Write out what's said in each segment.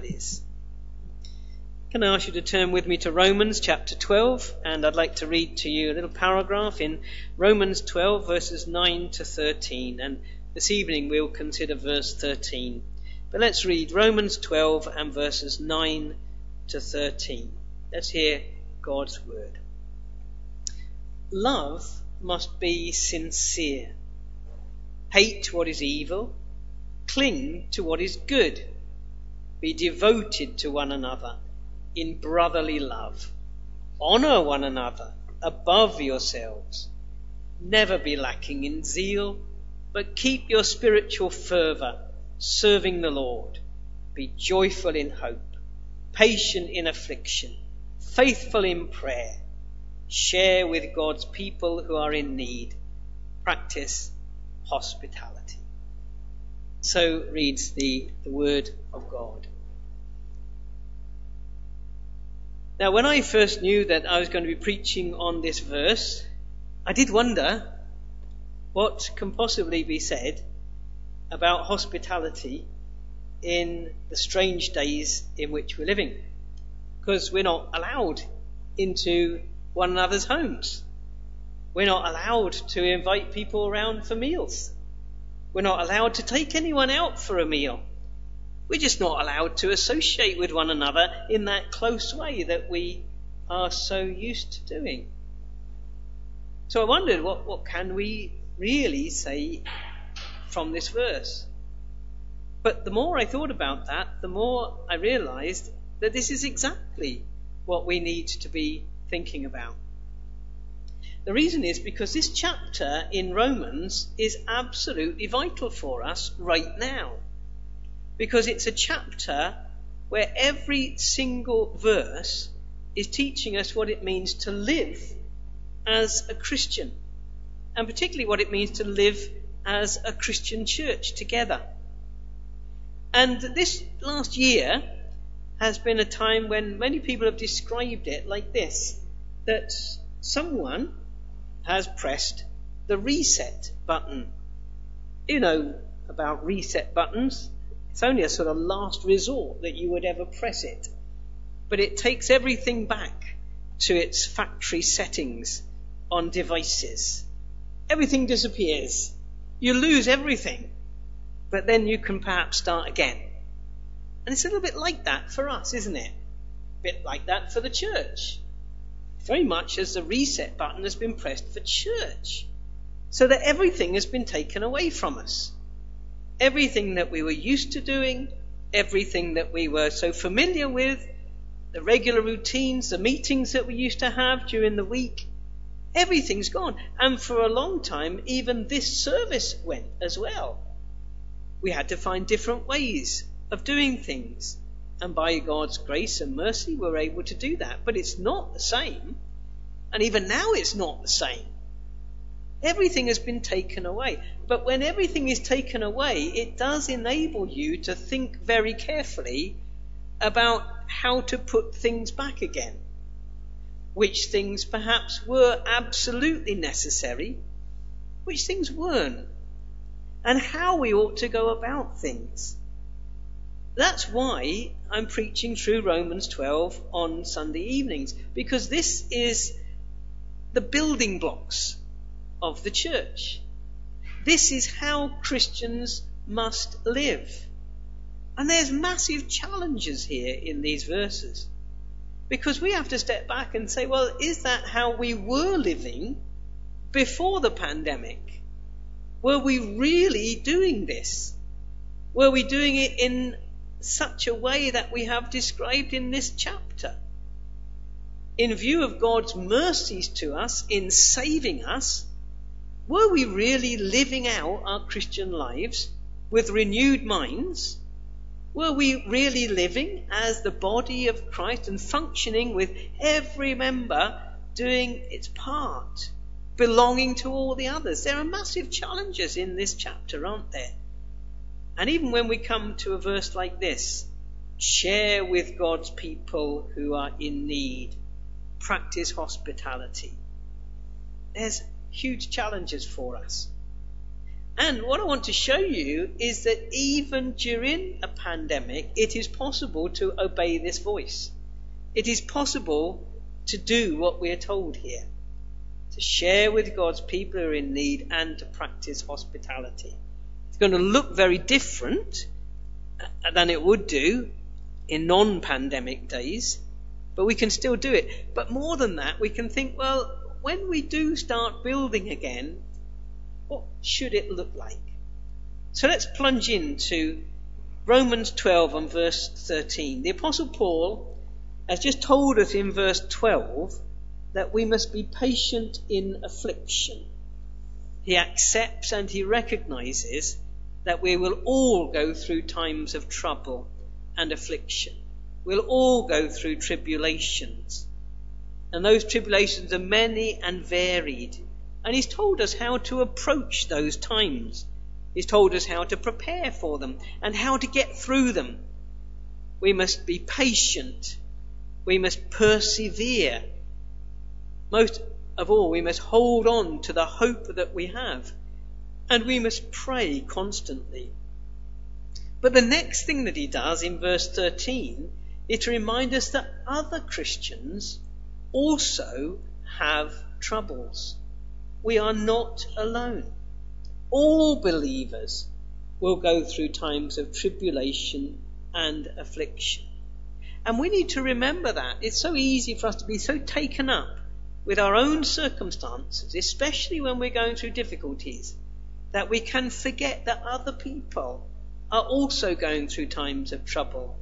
that is. Can I ask you to turn with me to Romans chapter 12? And I'd like to read to you a little paragraph in Romans 12, verses 9 to 13. And this evening we'll consider verse 13. But let's read Romans 12 and verses 9 to 13. Let's hear God's word. Love must be sincere. Hate what is evil. Cling to what is good. Be devoted to one another in brotherly love. Honor one another above yourselves. Never be lacking in zeal, but keep your spiritual fervor, serving the Lord. Be joyful in hope, patient in affliction, faithful in prayer. Share with God's people who are in need. Practice hospitality. So reads the, the word of God. Now, when I first knew that I was going to be preaching on this verse, I did wonder what can possibly be said about hospitality in the strange days in which we're living. Because we're not allowed into one another's homes. We're not allowed to invite people around for meals. We're not allowed to take anyone out for a meal. We're just not allowed to associate with one another in that close way that we are so used to doing. So I wondered, what, what can we really say from this verse? But the more I thought about that, the more I realized that this is exactly what we need to be thinking about. The reason is because this chapter in Romans is absolutely vital for us right now because it's a chapter where every single verse is teaching us what it means to live as a Christian, and particularly what it means to live as a Christian church together. And this last year has been a time when many people have described it like this that someone has pressed the reset button. You know about reset buttons. It's only a sort of last resort that you would ever press it. But it takes everything back to its factory settings on devices. Everything disappears. You lose everything. But then you can perhaps start again. And it's a little bit like that for us, isn't it? A bit like that for the church. Very much as the reset button has been pressed for church. So that everything has been taken away from us everything that we were used to doing, everything that we were so familiar with, the regular routines, the meetings that we used to have during the week, everything's gone. And for a long time, even this service went as well. We had to find different ways of doing things. And by God's grace and mercy, we're able to do that. But it's not the same. And even now, it's not the same. Everything has been taken away. But when everything is taken away, it does enable you to think very carefully about how to put things back again. Which things perhaps were absolutely necessary, which things weren't, and how we ought to go about things. That's why I'm preaching through Romans 12 on Sunday evenings, because this is the building blocks of the church. This is how Christians must live. And there's massive challenges here in these verses. Because we have to step back and say, well, is that how we were living before the pandemic? Were we really doing this? Were we doing it in such a way that we have described in this chapter? In view of God's mercies to us in saving us, were we really living out our Christian lives with renewed minds? Were we really living as the body of Christ and functioning with every member doing its part, belonging to all the others? There are massive challenges in this chapter, aren't there? And even when we come to a verse like this, share with God's people who are in need, practice hospitality. There's huge challenges for us. And what I want to show you is that even during a pandemic, it is possible to obey this voice. It is possible to do what we are told here to share with God's people who are in need and to practice hospitality. It's going to look very different uh, than it would do in non pandemic days, but we can still do it. But more than that, we can think, well, when we do start building again, what should it look like? So let's plunge into Romans 12 and verse 13. The Apostle Paul has just told us in verse 12 that we must be patient in affliction. He accepts and he recognizes that we will all go through times of trouble and affliction. We'll all go through tribulations. And those tribulations are many and varied. And he's told us how to approach those times. He's told us how to prepare for them and how to get through them. We must be patient. We must persevere. Most of all, we must hold on to the hope that we have. And we must pray constantly. But the next thing that he does in verse 13 is to remind us that other Christians also have troubles. We are not alone. All believers will go through times of tribulation and affliction. And we need to remember that. It's so easy for us to be so taken up with our own circumstances, especially when we're going through difficulties, that we can forget that other people are also going through times of trouble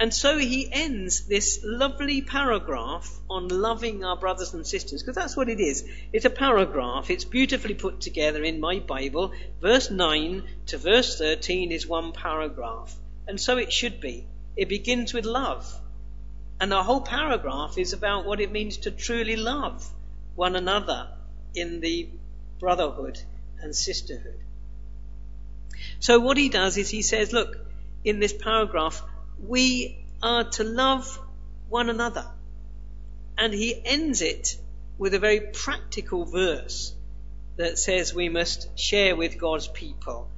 and so he ends this lovely paragraph on loving our brothers and sisters, because that's what it is. It's a paragraph. It's beautifully put together in my Bible. Verse 9 to verse 13 is one paragraph. And so it should be. It begins with love. And the whole paragraph is about what it means to truly love one another in the brotherhood and sisterhood. So what he does is he says, look, in this paragraph, we are to love one another. And he ends it with a very practical verse that says we must share with God's people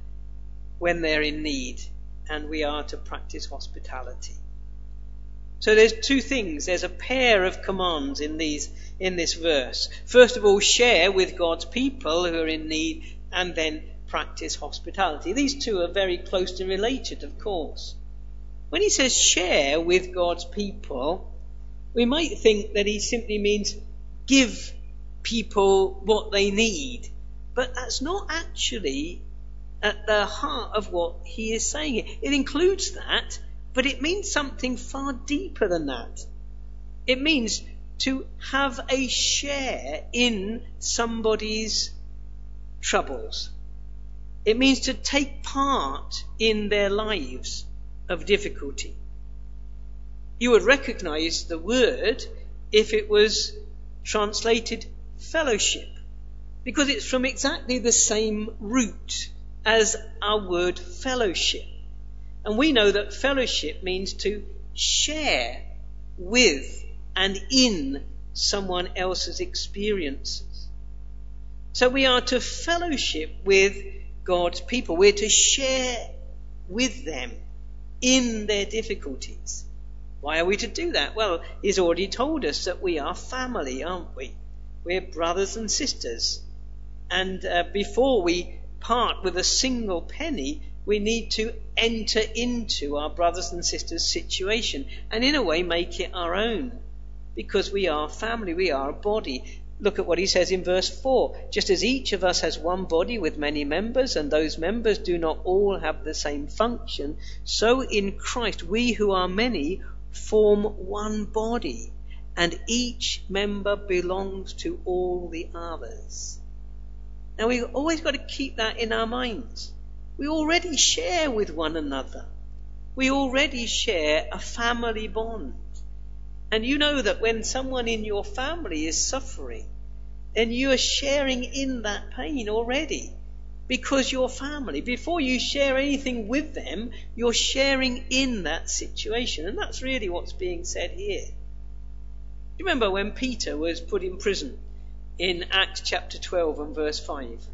when they're in need and we are to practice hospitality. So there's two things. There's a pair of commands in these, in this verse. First of all, share with God's people who are in need and then practice hospitality. These two are very closely related, of course. When he says share with God's people, we might think that he simply means give people what they need. But that's not actually at the heart of what he is saying. It includes that, but it means something far deeper than that. It means to have a share in somebody's troubles. It means to take part in their lives of difficulty. You would recognize the word if it was translated fellowship, because it's from exactly the same root as our word fellowship. And we know that fellowship means to share with and in someone else's experiences. So we are to fellowship with God's people. We're to share with them in their difficulties. Why are we to do that? Well, he's already told us that we are family, aren't we? We're brothers and sisters. And uh, before we part with a single penny, we need to enter into our brothers and sisters' situation and in a way make it our own. Because we are family, we are a body. Look at what he says in verse 4. Just as each of us has one body with many members, and those members do not all have the same function, so in Christ we who are many form one body, and each member belongs to all the others. Now we've always got to keep that in our minds. We already share with one another. We already share a family bond. And you know that when someone in your family is suffering, then you are sharing in that pain already. Because your family, before you share anything with them, you're sharing in that situation. And that's really what's being said here. You remember when Peter was put in prison in Acts chapter 12 and verse 5?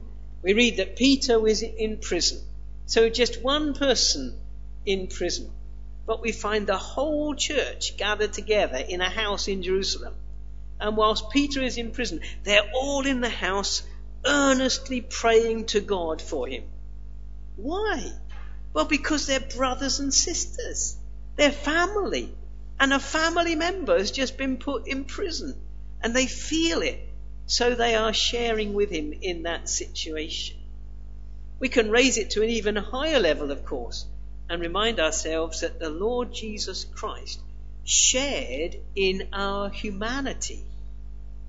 we read that Peter was in prison. So just one person in prison. But we find the whole church gathered together in a house in Jerusalem. And whilst Peter is in prison, they're all in the house earnestly praying to God for him. Why? Well, because they're brothers and sisters. They're family. And a family member has just been put in prison. And they feel it. So they are sharing with him in that situation. We can raise it to an even higher level, of course, and remind ourselves that the Lord Jesus Christ shared in our humanity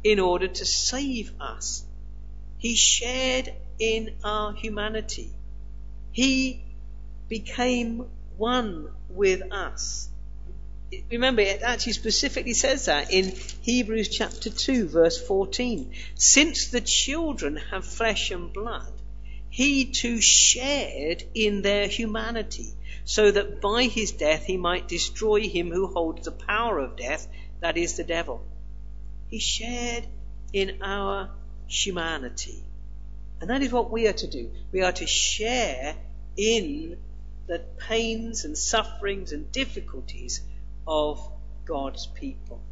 in order to save us. He shared in our humanity. He became one with us. Remember, it actually specifically says that in Hebrews chapter 2, verse 14. Since the children have flesh and blood, he too shared in their humanity, so that by his death he might destroy him who holds the power of death, that is the devil. He shared in our humanity. And that is what we are to do. We are to share in the pains and sufferings and difficulties of God's people.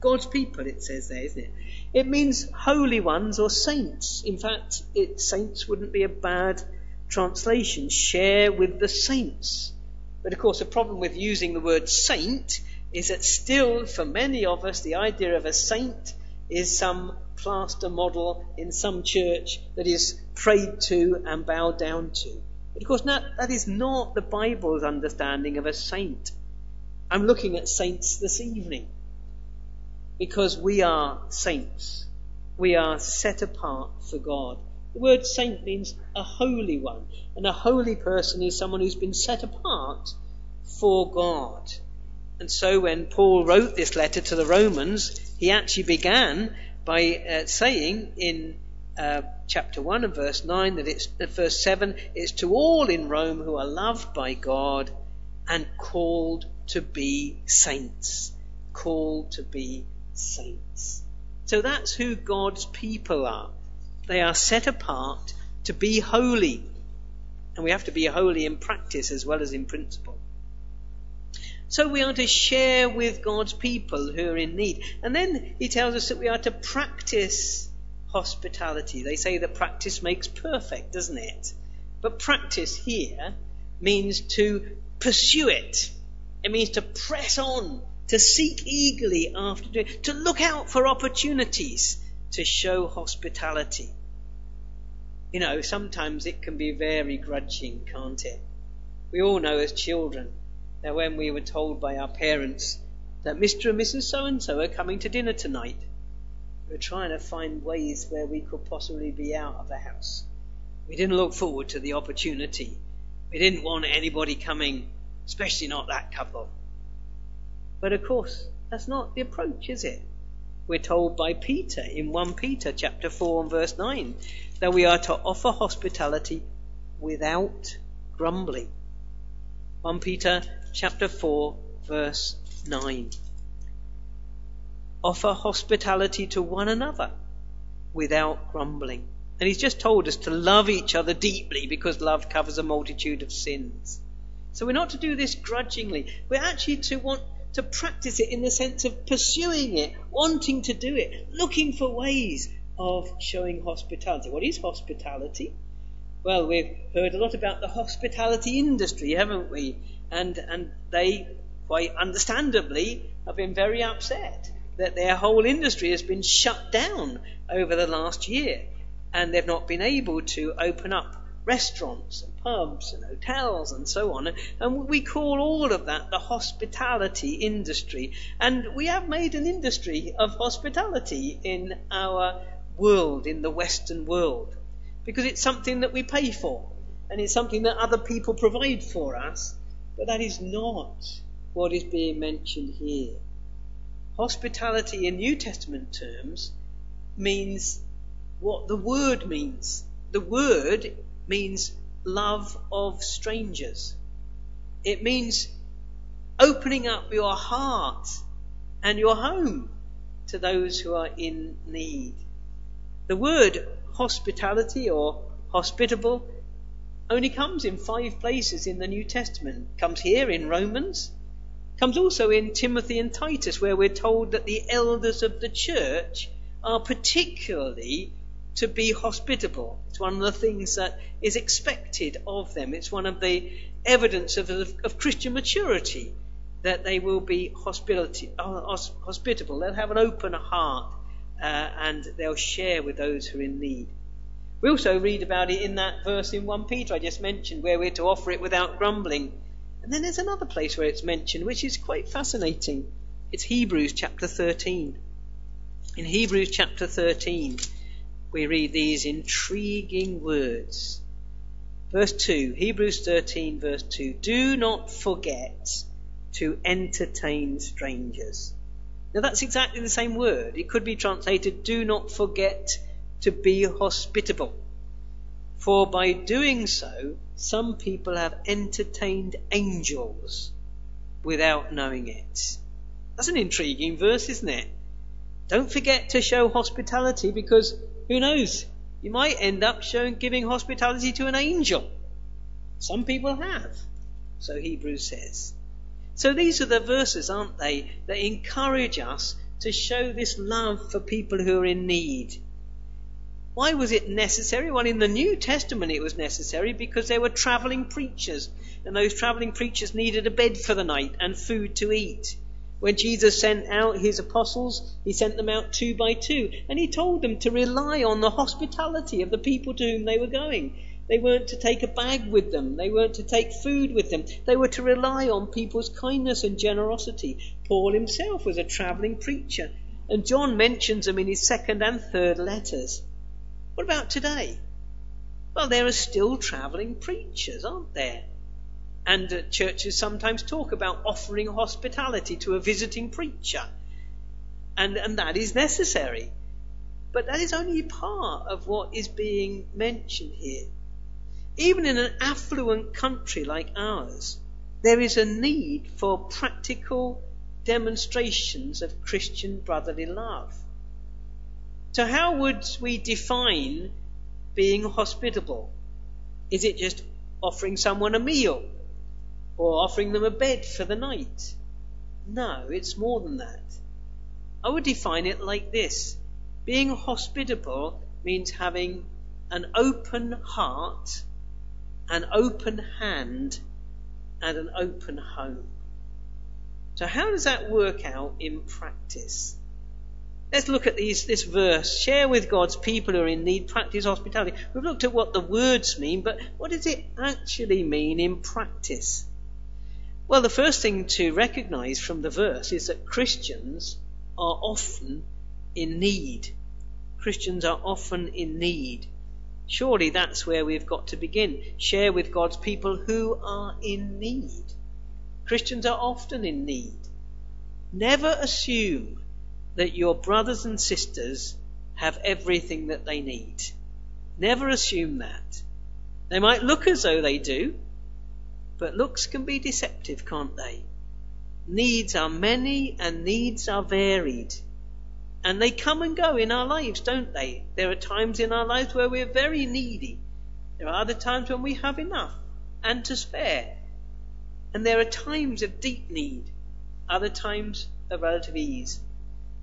God's people, it says there, isn't it? It means holy ones or saints. In fact, it, saints wouldn't be a bad translation. Share with the saints. But of course, the problem with using the word saint is that still, for many of us, the idea of a saint is some plaster model in some church that is prayed to and bowed down to. But of course, that, that is not the Bible's understanding of a saint. I'm looking at saints this evening because we are saints. We are set apart for God. The word saint means a holy one, and a holy person is someone who's been set apart for God. And so when Paul wrote this letter to the Romans, he actually began by uh, saying in uh, chapter 1 and verse 9 that it's at verse 7 it's to all in Rome who are loved by God and called to be saints. Called to be saints. So that's who God's people are. They are set apart to be holy. And we have to be holy in practice as well as in principle. So we are to share with God's people who are in need. And then he tells us that we are to practice hospitality. They say that practice makes perfect, doesn't it? But practice here means to pursue it. It means to press on, to seek eagerly after to look out for opportunities to show hospitality. You know, sometimes it can be very grudging, can't it? We all know as children that when we were told by our parents that Mr. and Mrs. So and so are coming to dinner tonight, we were trying to find ways where we could possibly be out of the house. We didn't look forward to the opportunity. We didn't want anybody coming, especially not that couple. But of course, that's not the approach, is it? We're told by Peter in 1 Peter chapter 4 and verse 9 that we are to offer hospitality without grumbling. 1 Peter chapter 4, verse 9. Offer hospitality to one another without grumbling. And he's just told us to love each other deeply because love covers a multitude of sins. So we're not to do this grudgingly. We're actually to want to practice it in the sense of pursuing it, wanting to do it, looking for ways of showing hospitality. What is hospitality? Well, we've heard a lot about the hospitality industry, haven't we? and, and they, quite understandably, have been very upset that their whole industry has been shut down over the last year, and they've not been able to open up restaurants and pubs and hotels and so on. And we call all of that the hospitality industry. And we have made an industry of hospitality in our world, in the Western world, because it's something that we pay for and it's something that other people provide for us. But that is not what is being mentioned here. Hospitality in New Testament terms means what the word means. The word means love of strangers. It means opening up your heart and your home to those who are in need. The word hospitality or hospitable only comes in five places in the New Testament. Comes here in Romans, comes also in Timothy and Titus, where we're told that the elders of the church are particularly to be hospitable. It's one of the things that is expected of them. It's one of the evidence of, of Christian maturity that they will be uh, hospitable. They'll have an open heart uh, and they'll share with those who are in need. We also read about it in that verse in 1 Peter I just mentioned, where we're to offer it without grumbling. And then there's another place where it's mentioned, which is quite fascinating. It's Hebrews chapter 13. In Hebrews chapter 13, we read these intriguing words. Verse 2, Hebrews 13, verse 2 Do not forget to entertain strangers. Now that's exactly the same word. It could be translated, Do not forget to be hospitable. For by doing so, some people have entertained angels without knowing it. That's an intriguing verse, isn't it? Don't forget to show hospitality because who knows? You might end up showing, giving hospitality to an angel. Some people have. So Hebrews says. So these are the verses, aren't they, that encourage us to show this love for people who are in need. Why was it necessary? Well, in the New Testament it was necessary because there were travelling preachers, and those travelling preachers needed a bed for the night and food to eat. When Jesus sent out his apostles, he sent them out two by two, and he told them to rely on the hospitality of the people to whom they were going. They weren't to take a bag with them. They weren't to take food with them. They were to rely on people's kindness and generosity. Paul himself was a travelling preacher, and John mentions them in his second and third letters. What about today? Well, there are still travelling preachers, aren't there? And churches sometimes talk about offering hospitality to a visiting preacher. And, and that is necessary. But that is only part of what is being mentioned here. Even in an affluent country like ours, there is a need for practical demonstrations of Christian brotherly love. So, how would we define being hospitable? Is it just offering someone a meal or offering them a bed for the night? No, it's more than that. I would define it like this being hospitable means having an open heart, an open hand, and an open home. So, how does that work out in practice? Let's look at these, this verse. Share with God's people who are in need, practice hospitality. We've looked at what the words mean, but what does it actually mean in practice? Well, the first thing to recognize from the verse is that Christians are often in need. Christians are often in need. Surely that's where we've got to begin. Share with God's people who are in need. Christians are often in need. Never assume that your brothers and sisters have everything that they need. Never assume that. They might look as though they do, but looks can be deceptive, can't they? Needs are many and needs are varied. And they come and go in our lives, don't they? There are times in our lives where we're very needy. There are other times when we have enough and to spare. And there are times of deep need, other times of relative ease.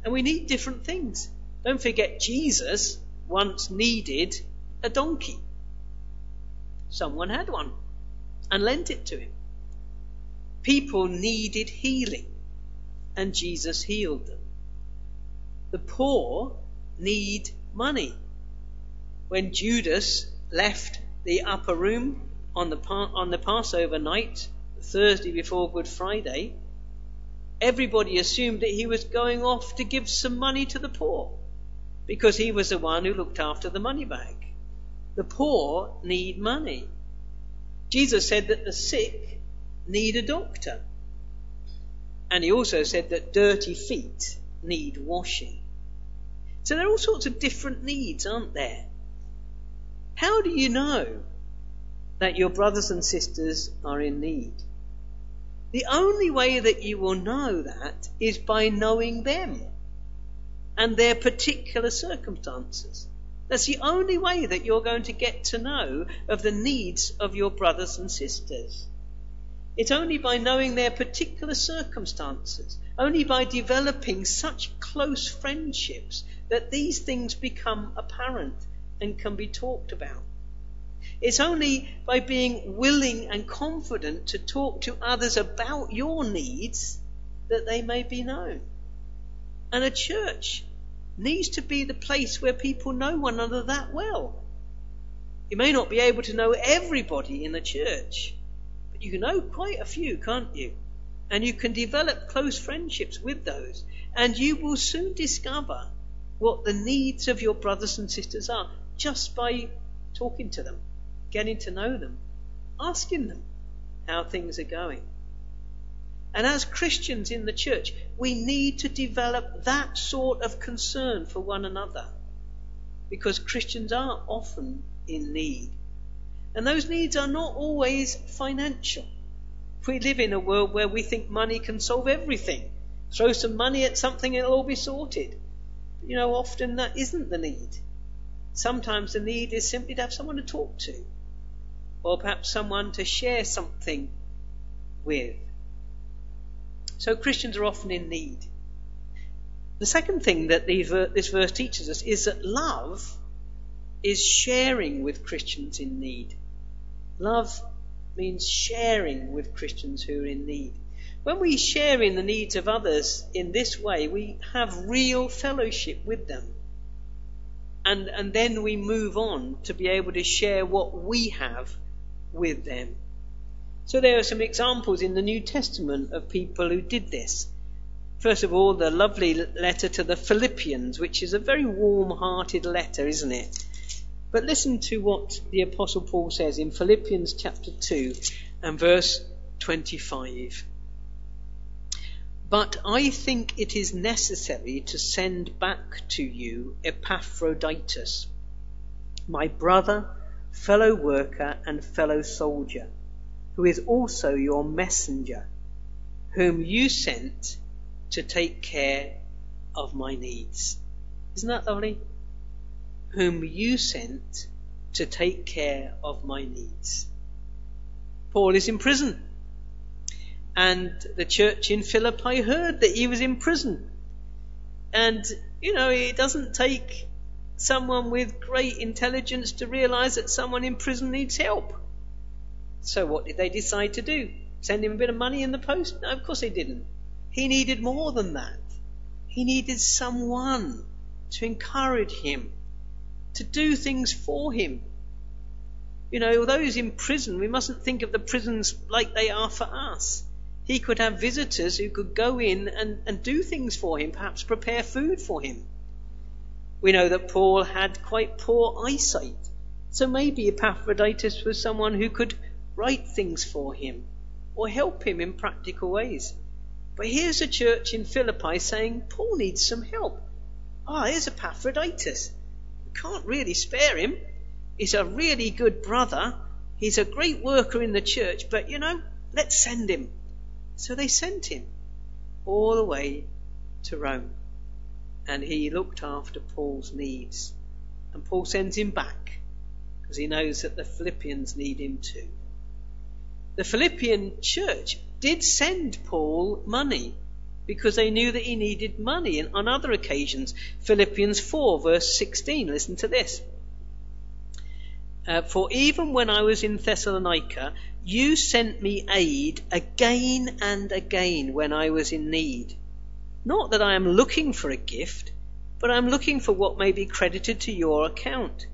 And we need different things. Don't forget, Jesus once needed a donkey. Someone had one and lent it to him. People needed healing, and Jesus healed them. The poor need money. When Judas left the upper room on the, on the Passover night, Thursday before Good Friday, everybody assumed that he was going off to give some money to the poor because he was the one who looked after the money bag. The poor need money. Jesus said that the sick need a doctor. And he also said that dirty feet need washing. So there are all sorts of different needs, aren't there? How do you know that your brothers and sisters are in need? The only way that you will know that is by knowing them and their particular circumstances. That's the only way that you're going to get to know of the needs of your brothers and sisters. It's only by knowing their particular circumstances, only by developing such close friendships that these things become apparent and can be talked about. It's only by being willing and confident to talk to others about your needs that they may be known. And a church needs to be the place where people know one another that well. You may not be able to know everybody in the church, but you can know quite a few, can't you? And you can develop close friendships with those, and you will soon discover what the needs of your brothers and sisters are just by talking to them, getting to know them, asking them how things are going. And as Christians in the church, we need to develop that sort of concern for one another. Because Christians are often in need. And those needs are not always financial. We live in a world where we think money can solve everything. Throw some money at something it'll all be sorted. You know, often that isn't the need. Sometimes the need is simply to have someone to talk to, or perhaps someone to share something with. So Christians are often in need. The second thing that this verse teaches us is that love is sharing with Christians in need. Love means sharing with Christians who are in need. When we share in the needs of others in this way, we have real fellowship with them. And, and then we move on to be able to share what we have with them. So there are some examples in the New Testament of people who did this. First of all, the lovely letter to the Philippians, which is a very warm hearted letter, isn't it? But listen to what the Apostle Paul says in Philippians chapter 2 and verse 25. But I think it is necessary to send back to you Epaphroditus, my brother, fellow worker, and fellow soldier who is also your messenger, whom you sent to take care of my needs. Isn't that lovely? Whom you sent to take care of my needs. Paul is in prison. And the church in Philippi heard that he was in prison. And, you know, it doesn't take someone with great intelligence to realize that someone in prison needs help. So what did they decide to do? Send him a bit of money in the post? No, of course they didn't. He needed more than that. He needed someone to encourage him, to do things for him. You know, although he's in prison, we mustn't think of the prisons like they are for us. He could have visitors who could go in and, and do things for him, perhaps prepare food for him. We know that Paul had quite poor eyesight, so maybe Epaphroditus was someone who could write things for him or help him in practical ways. But here's a church in Philippi saying, Paul needs some help. Ah, oh, here's Epaphroditus. We can't really spare him. He's a really good brother. He's a great worker in the church, but you know, let's send him. So they sent him all the way to Rome. And he looked after Paul's needs. And Paul sends him back because he knows that the Philippians need him too the Philippian church did send Paul money because they knew that he needed money and on other occasions. Philippians 4, verse 16. Listen to this. Uh, For even when I was in Thessalonica, you sent me aid again and again when I was in need. Not that I am looking for a gift, but I am looking for what may be credited to your account.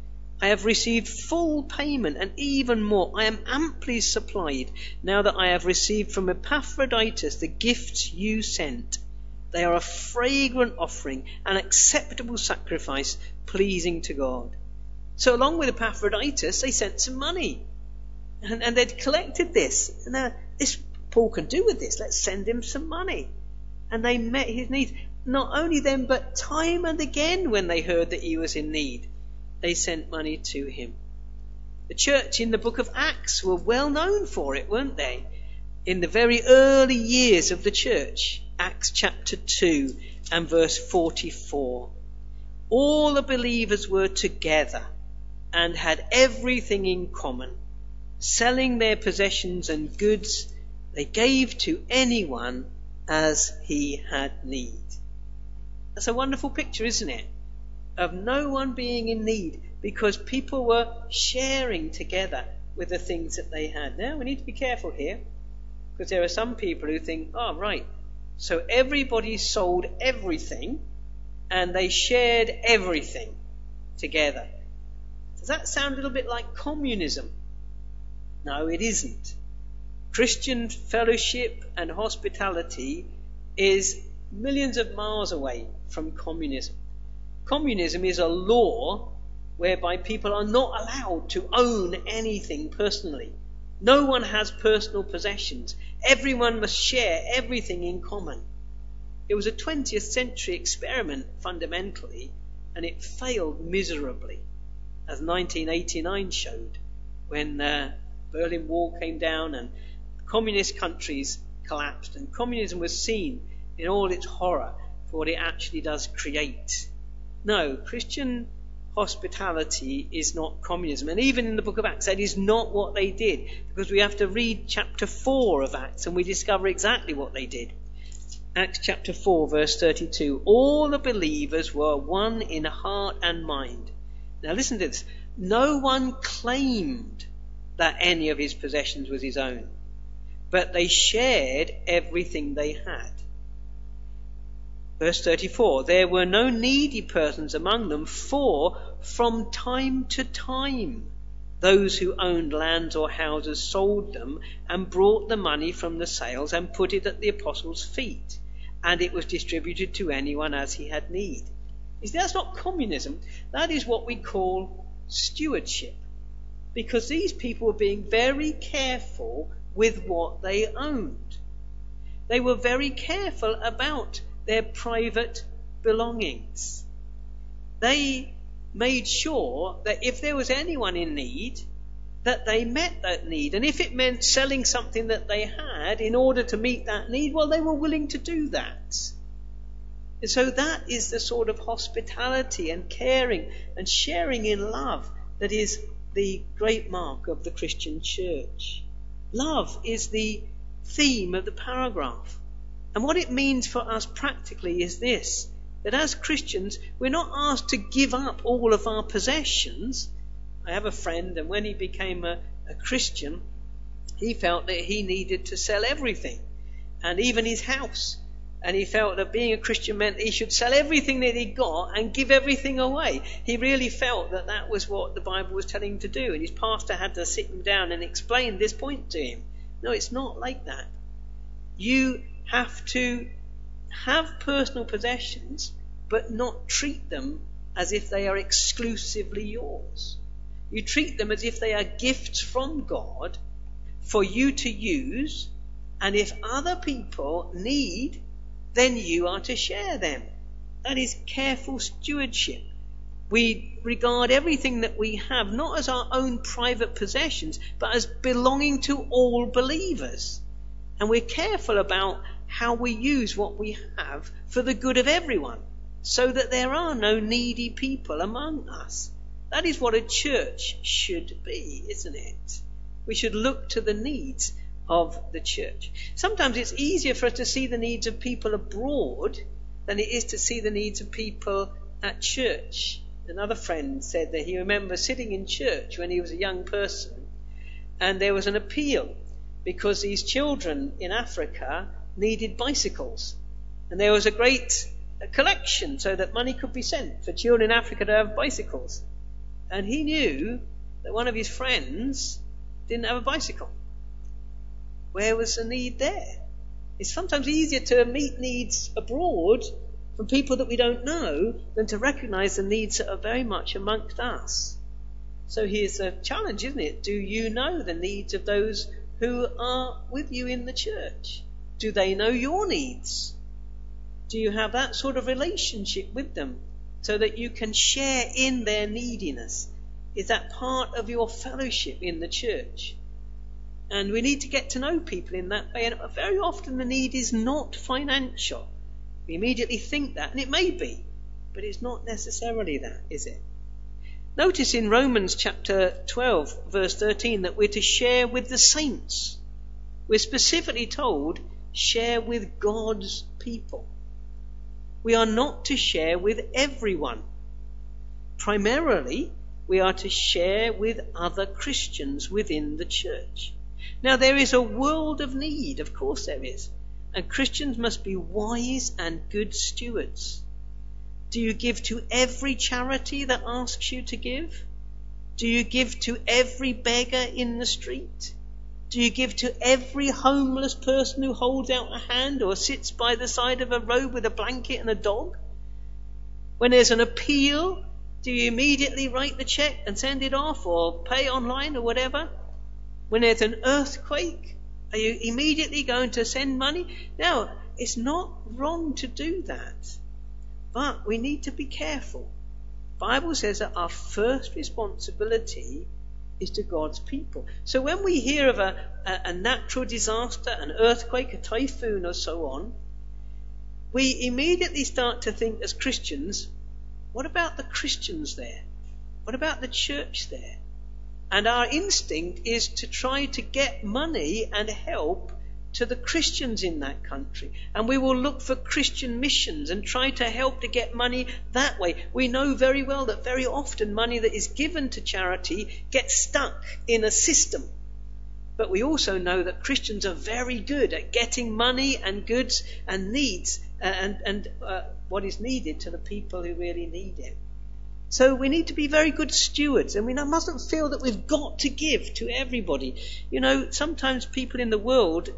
I have received full payment and even more. I am amply supplied now that I have received from Epaphroditus the gifts you sent. They are a fragrant offering, an acceptable sacrifice, pleasing to God. So along with Epaphroditus, they sent some money. And, and they'd collected this. And now, this Paul can do with this. Let's send him some money. And they met his needs. Not only then, but time and again when they heard that he was in need they sent money to him. The church in the book of Acts were well known for it, weren't they? In the very early years of the church, Acts chapter 2 and verse 44. all the believers were together and had everything in common. Selling their possessions and goods, they gave to anyone as he had need. That's a wonderful picture, isn't it? Of no one being in need because people were sharing together with the things that they had. Now, we need to be careful here because there are some people who think, oh, right, so everybody sold everything and they shared everything together. Does that sound a little bit like communism? No, it isn't. Christian fellowship and hospitality is millions of miles away from communism. Communism is a law whereby people are not allowed to own anything personally. No one has personal possessions. Everyone must share everything in common. It was a 20th century experiment fundamentally, and it failed miserably, as 1989 showed, when the Berlin Wall came down and communist countries collapsed, and communism was seen in all its horror for what it actually does create. No, Christian hospitality is not communism. And even in the book of Acts, that is not what they did, because we have to read chapter 4 of Acts and we discover exactly what they did. Acts chapter 4, verse 32. All the believers were one in heart and mind. Now listen to this. No one claimed that any of his possessions was his own, but they shared everything they had. Verse 34 There were no needy persons among them, for from time to time those who owned lands or houses sold them and brought the money from the sales and put it at the apostles' feet and it was distributed to anyone as he had need. You see, that's not communism. That is what we call stewardship. Because these people were being very careful with what they owned. They were very careful about their private belongings. They made sure that if there was anyone in need, that they met that need. And if it meant selling something that they had in order to meet that need, well, they were willing to do that. And so that is the sort of hospitality and caring and sharing in love that is the great mark of the Christian church. Love is the theme of the paragraph. And what it means for us practically is this that as Christians, we're not asked to give up all of our possessions I have a friend, and when he became a, a Christian, he felt that he needed to sell everything, and even his house. And he felt that being a Christian meant he should sell everything that he got and give everything away. He really felt that that was what the Bible was telling him to do, and his pastor had to sit him down and explain this point to him. No, it's not like that. You have to have personal possessions, but not treat them as if they are exclusively yours. You treat them as if they are gifts from God for you to use, and if other people need, then you are to share them. That is careful stewardship. We regard everything that we have not as our own private possessions, but as belonging to all believers. And we're careful about how we use what we have for the good of everyone, so that there are no needy people among us. That is what a church should be, isn't it? We should look to the needs of the church. Sometimes it's easier for us to see the needs of people abroad than it is to see the needs of people at church. Another friend said that he remembers sitting in church when he was a young person and there was an appeal because these children in Africa needed bicycles. And there was a great collection so that money could be sent for children in Africa to have bicycles. And he knew that one of his friends didn't have a bicycle. Where was the need there? It's sometimes easier to meet needs abroad from people that we don't know than to recognize the needs that are very much amongst us. So here's a challenge, isn't it? Do you know the needs of those who are with you in the church? Do they know your needs? Do you have that sort of relationship with them? so that you can share in their neediness. Is that part of your fellowship in the church? And we need to get to know people in that way. And very often the need is not financial. We immediately think that, and it may be. but it's not necessarily that, is it? Notice in Romans chapter 12, verse 13, that we're to share with the saints. We're specifically told, share with God's people. We are not to share with everyone. Primarily, we are to share with other Christians within the church. Now, there is a world of need, of course there is, and Christians must be wise and good stewards. Do you give to every charity that asks you to give? Do you give to every beggar in the street? Do you give to every homeless person who holds out a hand or sits by the side of a road with a blanket and a dog? When there's an appeal, do you immediately write the check and send it off or pay online or whatever? When there's an earthquake, are you immediately going to send money? Now, it's not wrong to do that. But we need to be careful. Bible says that our first responsibility is to God's people. So when we hear of a, a, a natural disaster, an earthquake, a typhoon, or so on, we immediately start to think as Christians, what about the Christians there? What about the church there? And our instinct is to try to get money and help to the Christians in that country. And we will look for Christian missions and try to help to get money that way. We know very well that very often money that is given to charity gets stuck in a system. But we also know that Christians are very good at getting money and goods and needs uh, and, and uh, what is needed to the people who really need it. So we need to be very good stewards, and we mustn't feel that we've got to give to everybody. You know, sometimes people in the world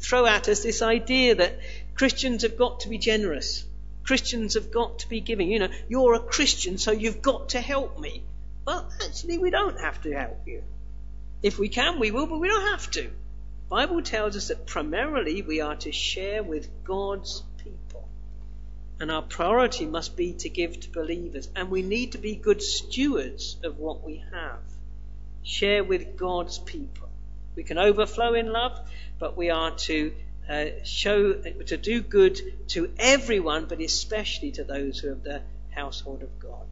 throw at us this idea that Christians have got to be generous. Christians have got to be giving. You know, you're a Christian, so you've got to help me. Well, actually, we don't have to help you. If we can, we will, but we don't have to. The Bible tells us that primarily we are to share with God's people. And our priority must be to give to believers. And we need to be good stewards of what we have. Share with God's people. We can overflow in love, but we are to uh, show, to do good to everyone, but especially to those who are the household of God.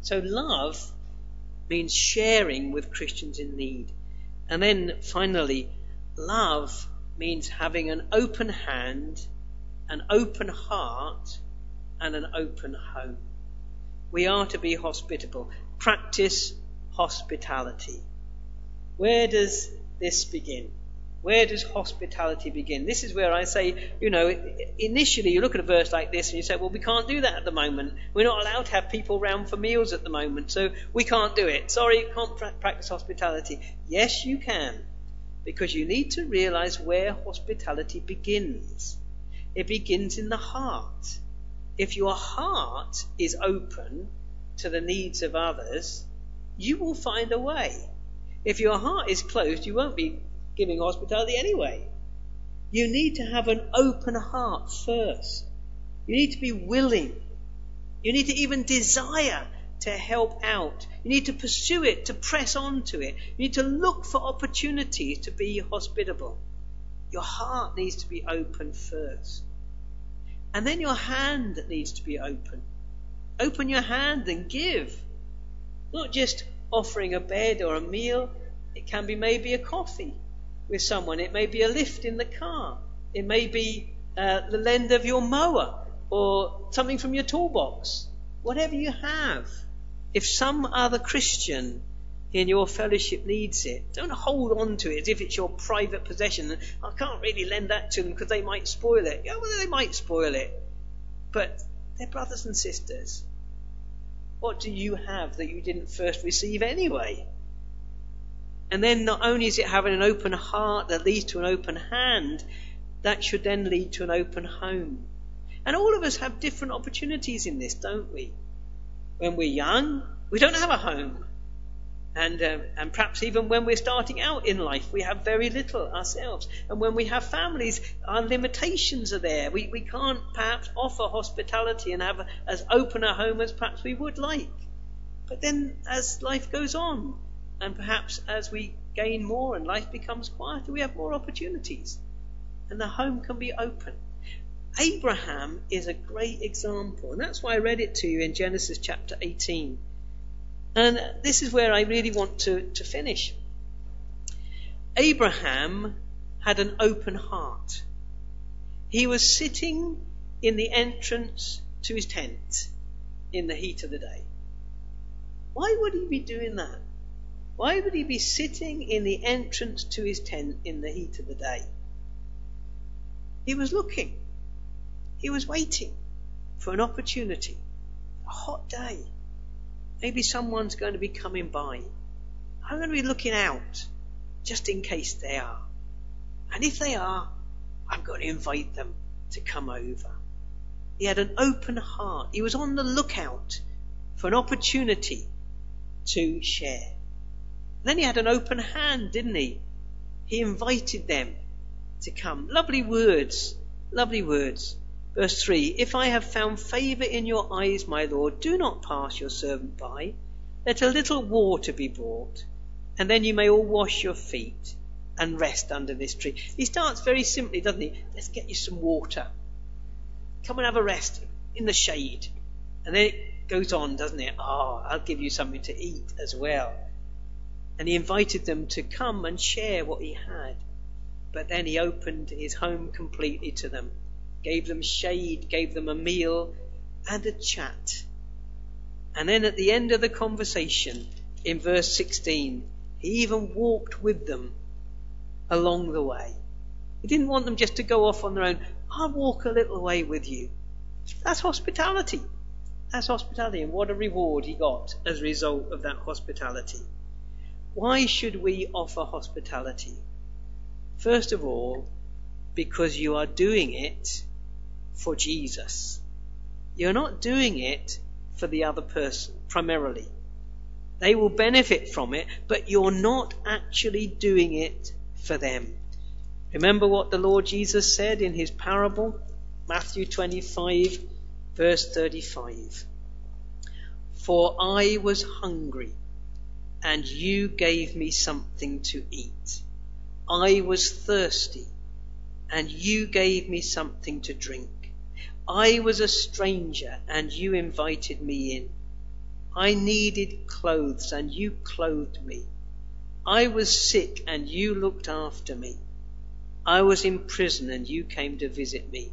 So love means sharing with Christians in need. And then finally, love means having an open hand, an open heart, and an open home. We are to be hospitable. Practice hospitality. Where does this begin? Where does hospitality begin? This is where I say, you know, initially you look at a verse like this and you say, well, we can't do that at the moment. We're not allowed to have people round for meals at the moment, so we can't do it. Sorry, can't practice hospitality. Yes, you can, because you need to realize where hospitality begins. It begins in the heart. If your heart is open to the needs of others, you will find a way. If your heart is closed, you won't be giving hospitality anyway. You need to have an open heart first. You need to be willing. You need to even desire to help out. You need to pursue it, to press on to it. You need to look for opportunities to be hospitable. Your heart needs to be open first. And then your hand needs to be open. Open your hand and give. Not just offering a bed or a meal, it can be maybe a coffee with someone. It may be a lift in the car. It may be uh, the lend of your mower or something from your toolbox. Whatever you have. If some other Christian in your fellowship needs it, don't hold on to it as if it's your private possession. I can't really lend that to them because they might spoil it. Yeah, well, they might spoil it. But they're brothers and sisters. What do you have that you didn't first receive anyway? And then not only is it having an open heart that leads to an open hand, that should then lead to an open home. And all of us have different opportunities in this, don't we? When we're young, we don't have a home. And, uh, and perhaps even when we're starting out in life, we have very little ourselves. And when we have families, our limitations are there. We, we can't perhaps offer hospitality and have as open a home as perhaps we would like. But then as life goes on, and perhaps as we gain more and life becomes quieter, we have more opportunities. And the home can be open. Abraham is a great example, and that's why I read it to you in Genesis chapter 18. And this is where I really want to, to finish. Abraham had an open heart. He was sitting in the entrance to his tent in the heat of the day. Why would he be doing that? Why would he be sitting in the entrance to his tent in the heat of the day? He was looking. He was waiting for an opportunity. A hot day. Maybe someone's going to be coming by. I'm going to be looking out just in case they are. And if they are, I'm going to invite them to come over. He had an open heart. He was on the lookout for an opportunity to share. Then he had an open hand, didn't he? He invited them to come. Lovely words, lovely words. Verse 3 If I have found favour in your eyes, my Lord, do not pass your servant by. Let a little water be brought, and then you may all wash your feet and rest under this tree. He starts very simply, doesn't he? Let's get you some water. Come and have a rest in the shade. And then it goes on, doesn't it? Oh, I'll give you something to eat as well. And he invited them to come and share what he had. But then he opened his home completely to them, gave them shade, gave them a meal and a chat. And then at the end of the conversation, in verse 16, he even walked with them along the way. He didn't want them just to go off on their own. I'll walk a little way with you. That's hospitality. That's hospitality. And what a reward he got as a result of that hospitality. Why should we offer hospitality? First of all, because you are doing it for Jesus. You're not doing it for the other person primarily. They will benefit from it, but you're not actually doing it for them. Remember what the Lord Jesus said in his parable? Matthew 25, verse 35. For I was hungry, and you gave me something to eat. I was thirsty, and you gave me something to drink. I was a stranger, and you invited me in. I needed clothes, and you clothed me. I was sick, and you looked after me. I was in prison, and you came to visit me.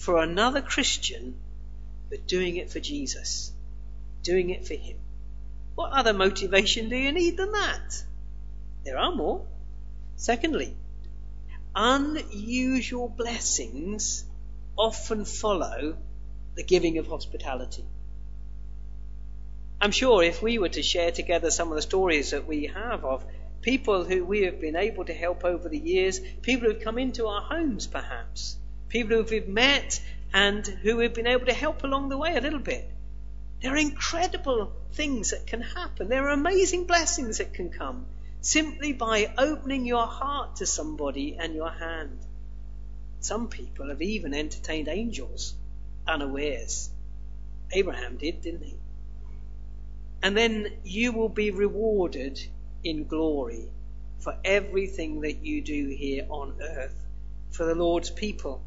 for another Christian, but doing it for Jesus, doing it for Him. What other motivation do you need than that? There are more. Secondly, unusual blessings often follow the giving of hospitality. I'm sure if we were to share together some of the stories that we have of people who we have been able to help over the years, people who have come into our homes perhaps, people who we've met and who we've been able to help along the way a little bit. There are incredible things that can happen. There are amazing blessings that can come simply by opening your heart to somebody and your hand. Some people have even entertained angels unawares. Abraham did, didn't he? And then you will be rewarded in glory for everything that you do here on earth for the Lord's people.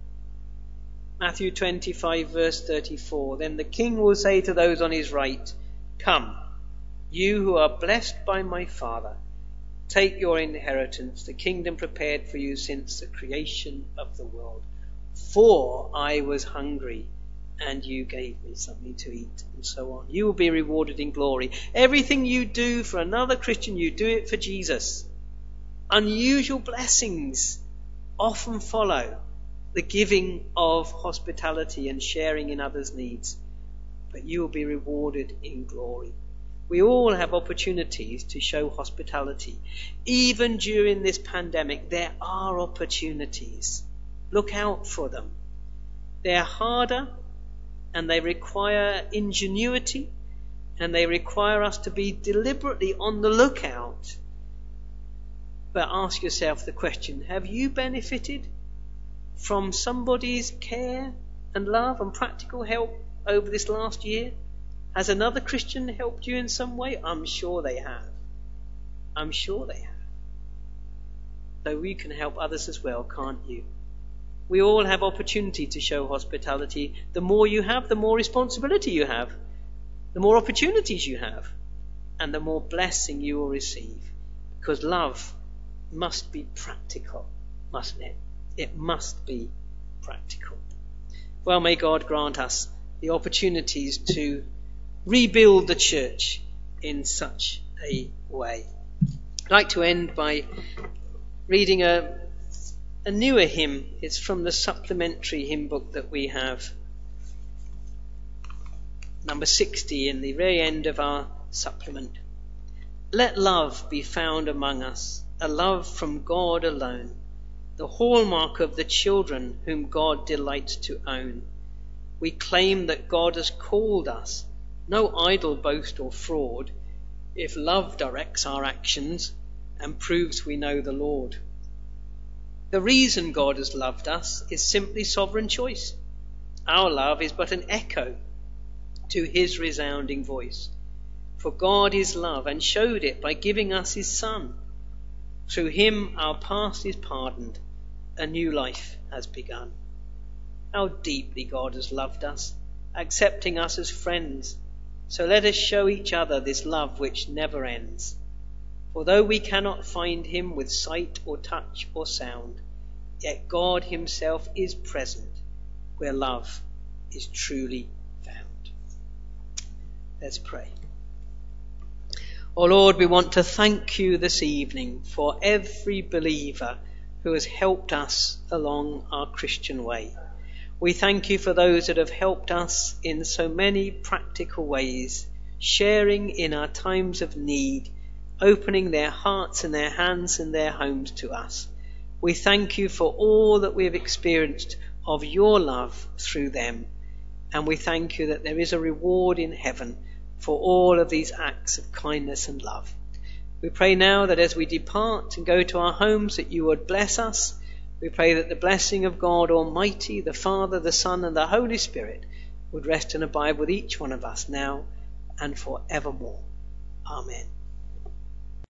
Matthew 25, verse 34. Then the king will say to those on his right, Come, you who are blessed by my Father, take your inheritance, the kingdom prepared for you since the creation of the world. For I was hungry, and you gave me something to eat, and so on. You will be rewarded in glory. Everything you do for another Christian, you do it for Jesus. Unusual blessings often follow the giving of hospitality and sharing in others' needs, but you will be rewarded in glory. We all have opportunities to show hospitality. Even during this pandemic, there are opportunities. Look out for them. They're harder and they require ingenuity and they require us to be deliberately on the lookout. But ask yourself the question have you benefited from somebody's care and love and practical help over this last year? Has another Christian helped you in some way? I'm sure they have. I'm sure they have. So we can help others as well, can't you? We all have opportunity to show hospitality. The more you have, the more responsibility you have, the more opportunities you have, and the more blessing you will receive. Because love must be practical, mustn't it? It must be practical. Well, may God grant us the opportunities to rebuild the church in such a way. I'd like to end by reading a, a newer hymn. It's from the supplementary hymn book that we have. Number 60 in the very end of our supplement. Let love be found among us, a love from God alone the hallmark of the children whom God delights to own. We claim that God has called us, no idle boast or fraud, if love directs our actions and proves we know the Lord. The reason God has loved us is simply sovereign choice. Our love is but an echo to his resounding voice. For God is love and showed it by giving us his Son through him our past is pardoned, a new life has begun. How deeply God has loved us, accepting us as friends. So let us show each other this love which never ends. For though we cannot find him with sight or touch or sound, yet God himself is present where love is truly found. Let's pray. Oh Lord, we want to thank you this evening for every believer who has helped us along our Christian way. We thank you for those that have helped us in so many practical ways, sharing in our times of need, opening their hearts and their hands and their homes to us. We thank you for all that we have experienced of your love through them. And we thank you that there is a reward in heaven for all of these acts of kindness and love. We pray now that as we depart and go to our homes, that you would bless us. We pray that the blessing of God Almighty, the Father, the Son, and the Holy Spirit would rest and abide with each one of us now and forevermore. Amen.